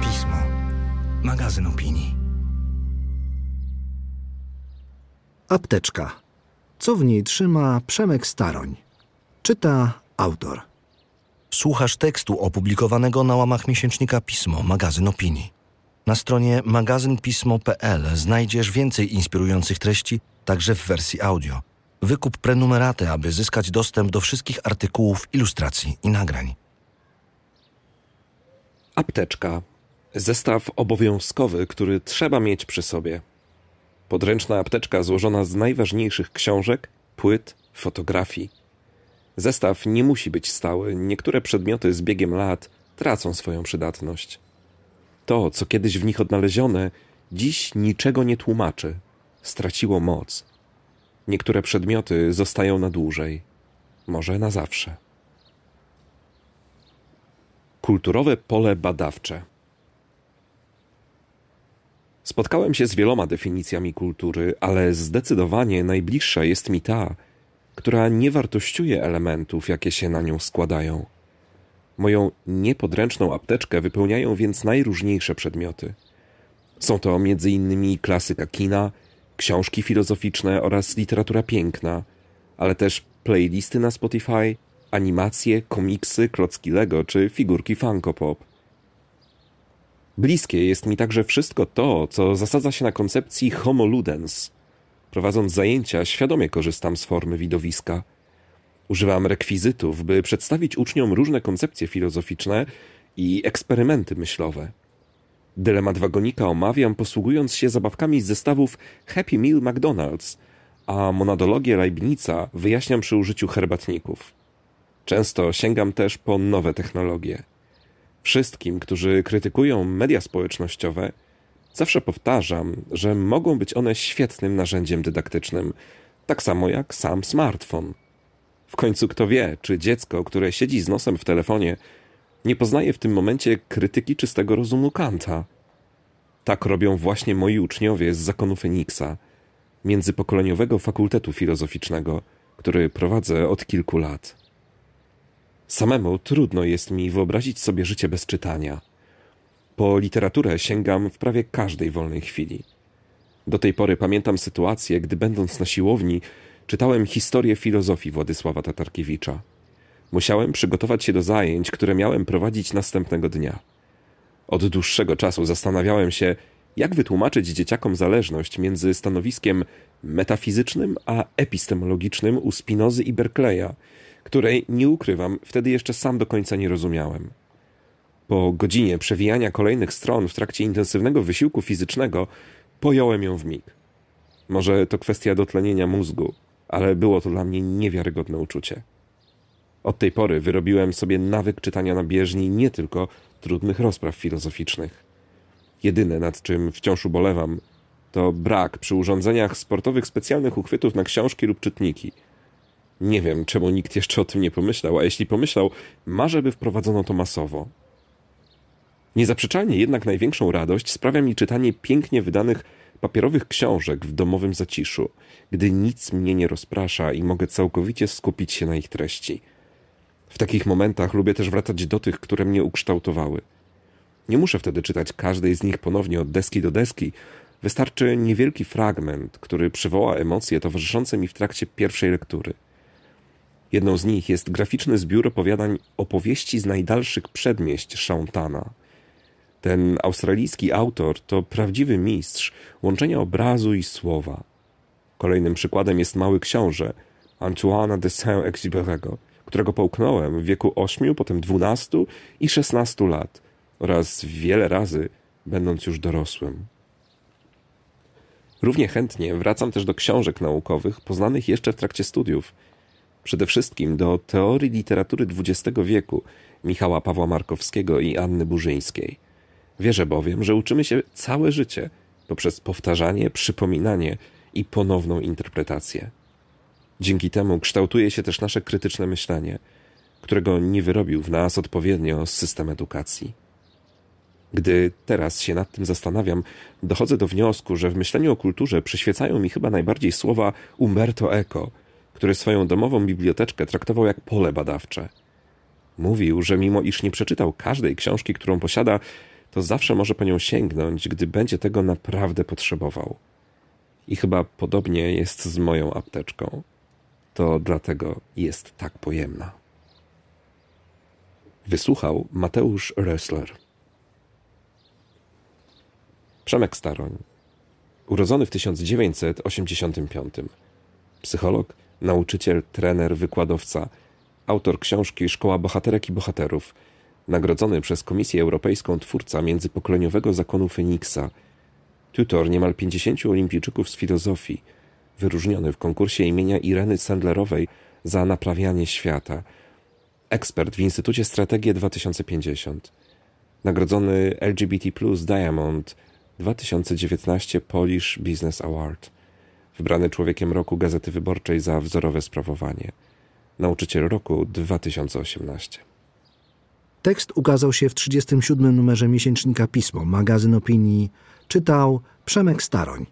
Pismo. Magazyn opinii. Apteczka. Co w niej trzyma Przemek Staroń? Czyta autor. Słuchasz tekstu opublikowanego na łamach miesięcznika Pismo, magazyn opinii. Na stronie magazynpismo.pl znajdziesz więcej inspirujących treści, także w wersji audio. Wykup prenumeraty, aby zyskać dostęp do wszystkich artykułów, ilustracji i nagrań. Apteczka. Zestaw obowiązkowy, który trzeba mieć przy sobie. Podręczna apteczka złożona z najważniejszych książek, płyt, fotografii. Zestaw nie musi być stały. Niektóre przedmioty z biegiem lat tracą swoją przydatność. To, co kiedyś w nich odnalezione, dziś niczego nie tłumaczy. Straciło moc. Niektóre przedmioty zostają na dłużej, może na zawsze. Kulturowe pole badawcze. Spotkałem się z wieloma definicjami kultury, ale zdecydowanie najbliższa jest mi ta, która nie wartościuje elementów, jakie się na nią składają. Moją niepodręczną apteczkę wypełniają więc najróżniejsze przedmioty. Są to m.in. klasyka kina, książki filozoficzne oraz literatura piękna, ale też playlisty na Spotify, animacje, komiksy, klocki Lego czy figurki Funko Pop. Bliskie jest mi także wszystko to, co zasadza się na koncepcji homo ludens. Prowadząc zajęcia, świadomie korzystam z formy widowiska. Używam rekwizytów, by przedstawić uczniom różne koncepcje filozoficzne i eksperymenty myślowe. Dylemat wagonika omawiam posługując się zabawkami z zestawów Happy Meal McDonald's, a monadologię Leibnica wyjaśniam przy użyciu herbatników. Często sięgam też po nowe technologie. Wszystkim, którzy krytykują media społecznościowe, zawsze powtarzam, że mogą być one świetnym narzędziem dydaktycznym, tak samo jak sam smartfon. W końcu kto wie, czy dziecko, które siedzi z nosem w telefonie, nie poznaje w tym momencie krytyki czystego rozumu Kanta. Tak robią właśnie moi uczniowie z zakonu Feniksa, międzypokoleniowego fakultetu filozoficznego, który prowadzę od kilku lat. Samemu trudno jest mi wyobrazić sobie życie bez czytania. Po literaturę sięgam w prawie każdej wolnej chwili. Do tej pory pamiętam sytuację, gdy będąc na siłowni czytałem historię filozofii Władysława Tatarkiewicza. Musiałem przygotować się do zajęć, które miałem prowadzić następnego dnia. Od dłuższego czasu zastanawiałem się, jak wytłumaczyć dzieciakom zależność między stanowiskiem metafizycznym a epistemologicznym u Spinozy i Berkeleya, której, nie ukrywam, wtedy jeszcze sam do końca nie rozumiałem. Po godzinie przewijania kolejnych stron w trakcie intensywnego wysiłku fizycznego pojąłem ją w mig. Może to kwestia dotlenienia mózgu, ale było to dla mnie niewiarygodne uczucie. Od tej pory wyrobiłem sobie nawyk czytania na bieżni nie tylko trudnych rozpraw filozoficznych. Jedyne, nad czym wciąż ubolewam, to brak przy urządzeniach sportowych specjalnych uchwytów na książki lub czytniki. Nie wiem, czemu nikt jeszcze o tym nie pomyślał, a jeśli pomyślał, marzę, by wprowadzono to masowo. Niezaprzeczalnie jednak największą radość sprawia mi czytanie pięknie wydanych papierowych książek w domowym zaciszu, gdy nic mnie nie rozprasza i mogę całkowicie skupić się na ich treści. W takich momentach lubię też wracać do tych, które mnie ukształtowały. Nie muszę wtedy czytać każdej z nich ponownie od deski do deski. Wystarczy niewielki fragment, który przywoła emocje towarzyszące mi w trakcie pierwszej lektury. Jedną z nich jest graficzny zbiór opowiadań opowieści z najdalszych przedmieść Shauntana. Ten australijski autor to prawdziwy mistrz łączenia obrazu i słowa. Kolejnym przykładem jest Mały Książę Antoine de Saint-Exupéry'ego, którego połknąłem w wieku ośmiu, potem dwunastu i szesnastu lat oraz wiele razy będąc już dorosłym. Równie chętnie wracam też do książek naukowych poznanych jeszcze w trakcie studiów. Przede wszystkim do teorii literatury XX wieku Michała Pawła Markowskiego i Anny Burzyńskiej. Wierzę bowiem, że uczymy się całe życie poprzez powtarzanie, przypominanie i ponowną interpretację. Dzięki temu kształtuje się też nasze krytyczne myślenie, którego nie wyrobił w nas odpowiednio system edukacji. Gdy teraz się nad tym zastanawiam, dochodzę do wniosku, że w myśleniu o kulturze przyświecają mi chyba najbardziej słowa Umberto Eco, który swoją domową biblioteczkę traktował jak pole badawcze. Mówił, że mimo iż nie przeczytał każdej książki, którą posiada, to zawsze może po nią sięgnąć, gdy będzie tego naprawdę potrzebował. I chyba podobnie jest z moją apteczką. To dlatego jest tak pojemna. Wysłuchał Mateusz Rösler. Przemek Staroń. Urodzony w 1985. Psycholog, nauczyciel, trener, wykładowca, autor książki Szkoła Bohaterek i Bohaterów, nagrodzony przez Komisję Europejską twórca międzypokoleniowego zakonu Feniksa, tutor niemal 50 olimpijczyków z filozofii, wyróżniony w konkursie imienia Ireny Sandlerowej za naprawianie świata, ekspert w Instytucie Strategie 2050, nagrodzony LGBT Plus Diamond 2019 Polish Business Award, wybrany człowiekiem roku Gazety Wyborczej za wzorowe sprawowanie, nauczyciel roku 2018. Tekst ukazał się w 37. numerze miesięcznika Pismo, magazyn opinii. Czytał Przemek Staroń.